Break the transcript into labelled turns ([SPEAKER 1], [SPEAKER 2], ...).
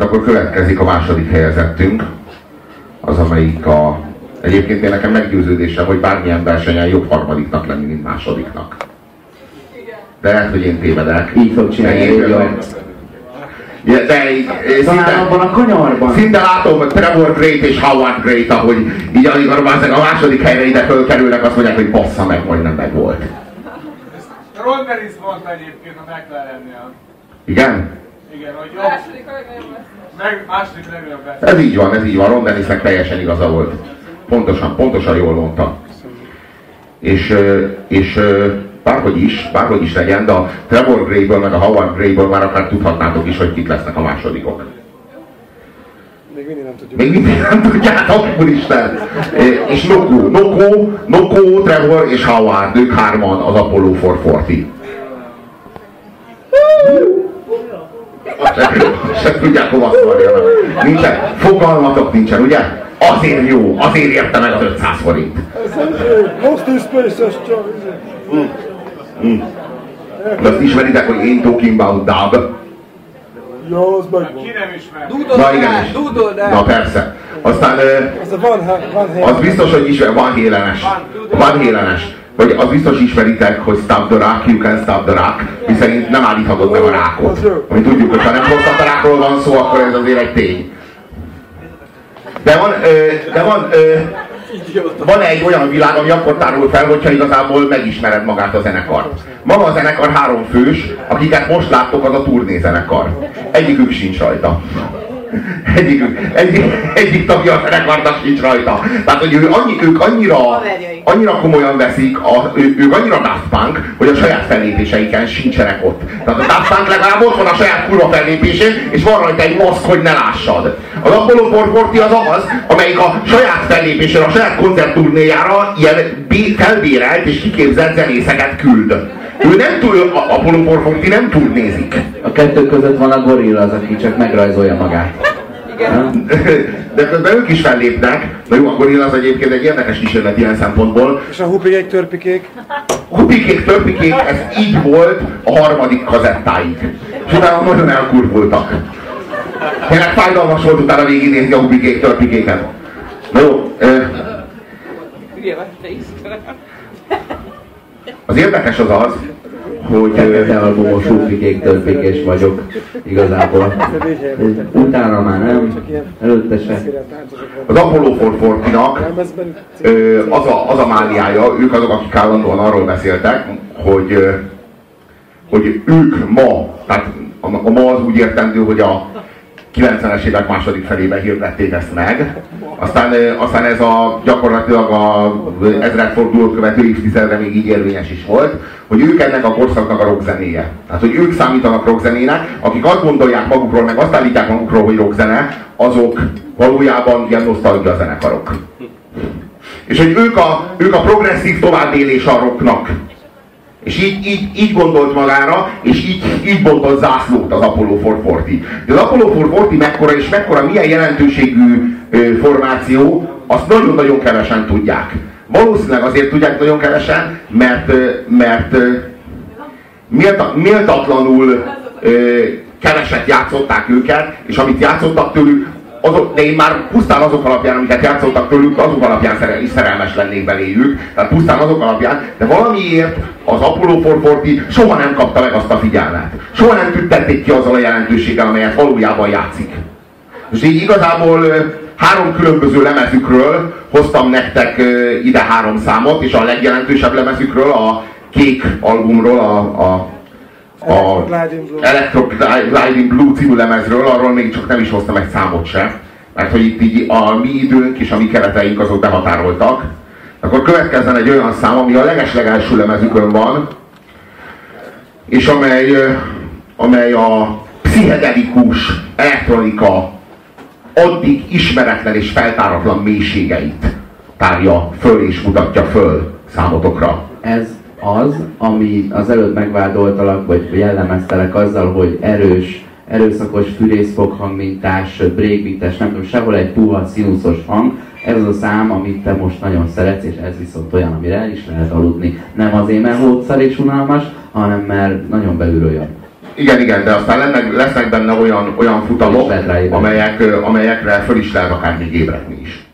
[SPEAKER 1] Hát akkor következik a második helyezettünk, az amelyik a... Egyébként én nekem meggyőződésem, hogy bármilyen versenyen jobb harmadiknak lenni, mint másodiknak. De lehet, hogy én tévedek.
[SPEAKER 2] Így fog csinálni.
[SPEAKER 1] Ja, de szinte,
[SPEAKER 2] abban a kanyarban.
[SPEAKER 1] szinte látom Trevor Great és Howard Great, ahogy így amikor a második helyre ide fölkerülnek, azt mondják, hogy bassza meg, majdnem meg volt.
[SPEAKER 3] Ron Dennis mondta egyébként a McLarennél.
[SPEAKER 1] Igen?
[SPEAKER 3] Igen, hogy jobb,
[SPEAKER 4] Második a legnagyobb lesz.
[SPEAKER 3] meg második legnagyobb.
[SPEAKER 1] Ez így van, ez így van. Ron Dennisnek teljesen igaza volt. Pontosan, pontosan jól mondta. És, és bárhogy is, bárhogy is legyen, de a Trevor Grayből meg a Howard Grayből már akár tudhatnátok is, hogy kik lesznek a másodikok.
[SPEAKER 5] Még mindig nem tudjuk.
[SPEAKER 1] Még mindig nem tudjátok, úristen. És Noko, Noko, Noko, Trevor és Howard, ők hárman az Apollo 440. Se, tudják hova szóljanak. Nincsen, fogalmatok nincsen, ugye? Azért jó, azért érte meg az 500 forint.
[SPEAKER 5] Lost in space, ez csak...
[SPEAKER 1] De azt ismeritek, hogy én talking about dub?
[SPEAKER 5] Jó, az megvan.
[SPEAKER 3] Ki nem ismer?
[SPEAKER 1] Na igen, is. Na persze. Aztán ö,
[SPEAKER 5] Ez a Van, van.
[SPEAKER 1] Az biztos, hogy ismer, van hélenes. Van hélenes. Vagy az biztos ismeritek, hogy stop the rock, you can stop the rock, miszerint nem állíthatod meg a rákot. Ami tudjuk, hogy ha nem prostatarákról van szó, akkor ez azért egy tény. De van, de van, van egy olyan világ, ami akkor tárul fel, hogyha igazából megismered magát a zenekart. Maga a zenekar három fős, akiket most láttok, az a turnézenekar. Egyikük sincs rajta. Egyik, egyik, egyik tagja a zenekarnak sincs rajta. Tehát, hogy ő annyi, ők annyira, annyira komolyan veszik, a, ő, ők annyira Daft Punk, hogy a saját fellépéseiken sincsenek ott. Tehát a Daft Punk legalább ott van a saját kurva fellépésén, és van rajta egy maszk, hogy ne lássad. Az Apollo 440 az az, amelyik a saját fellépésére, a saját koncertturnéjára ilyen bé- felbérelt és kiképzett zenészeket küld. Ő nem túl, a Apollo 440 nem turnézik.
[SPEAKER 2] A kettő között van a gorilla, az, aki csak megrajzolja magát.
[SPEAKER 4] Igen.
[SPEAKER 1] De közben ők is fellépnek. Na jó, a gorilla az egyébként egy érdekes kísérlet ilyen szempontból.
[SPEAKER 5] És a hupikék, törpikék.
[SPEAKER 1] Hupikék, törpikék, ez így volt a harmadik kazettáig. És utána nagyon elkurvultak. Tényleg fájdalmas volt utána végignézni a hupikék, törpikéket. Na jó, az érdekes az az, hogy
[SPEAKER 2] albumos úpikék, törpikék vagyok igazából. Utána már nem, előtte se.
[SPEAKER 1] az Apollo 440-nak
[SPEAKER 5] Lemezben
[SPEAKER 1] Ö, az, a, az a mániája, ők azok, akik állandóan arról beszéltek, hogy, hogy ők ma, tehát a, a ma az úgy értendő, hogy a 90-es évek második felében hirdették ezt meg, aztán, aztán ez a gyakorlatilag a ezredfordulót követő évtizedre még így érvényes is volt, hogy ők ennek a korszaknak a rockzenéje. Tehát, hogy ők számítanak rockzenének, akik azt gondolják magukról, meg azt állítják magukról, hogy rockzene, azok valójában ilyen nosztalgia zenekarok. És hogy ők a, ők a progresszív továbbélés a rocknak. És így, így, így gondolt magára, és így, így bontott zászlót az Apollo 440. De az Apollo 440 mekkora és mekkora, milyen jelentőségű formáció, azt nagyon-nagyon kevesen tudják. Valószínűleg azért tudják nagyon kevesen, mert, mert mélta, méltatlanul keveset játszották őket, és amit játszottak tőlük, azok, de én már pusztán azok alapján, amiket játszottak tőlük, azok alapján szerel, is szerelmes lennék beléjük, tehát pusztán azok alapján, de valamiért az Apollo 440 soha nem kapta meg azt a figyelmet. Soha nem tüntették ki azzal a jelentőséggel, amelyet valójában játszik. És így igazából három különböző lemezükről hoztam nektek ide három számot, és a legjelentősebb lemezükről, a kék albumról, a, a a. Electro Gliding Blue című lemezről, arról még csak nem is hoztam egy számot se, mert hogy itt így a mi időnk és a mi kereteink azok behatároltak. Akkor következzen egy olyan szám, ami a legeslegelső lemezükön van, és amely, amely a pszichedelikus elektronika addig ismeretlen és feltáratlan mélységeit tárja föl és mutatja föl számotokra.
[SPEAKER 2] Ez az, ami az előtt megvádoltalak, vagy jellemeztelek azzal, hogy erős, erőszakos fűrészfoghangmintás, breakbeates, nem tudom, sehol egy puha színuszos hang. Ez az a szám, amit te most nagyon szeretsz, és ez viszont olyan, amire el is lehet aludni. Nem azért, mert hódszar és unalmas, hanem mert nagyon belülről jön.
[SPEAKER 1] Igen, igen, de aztán lennek, lesznek benne olyan, olyan futamok, amelyek, amelyekre föl is lehet akár még ébredni is.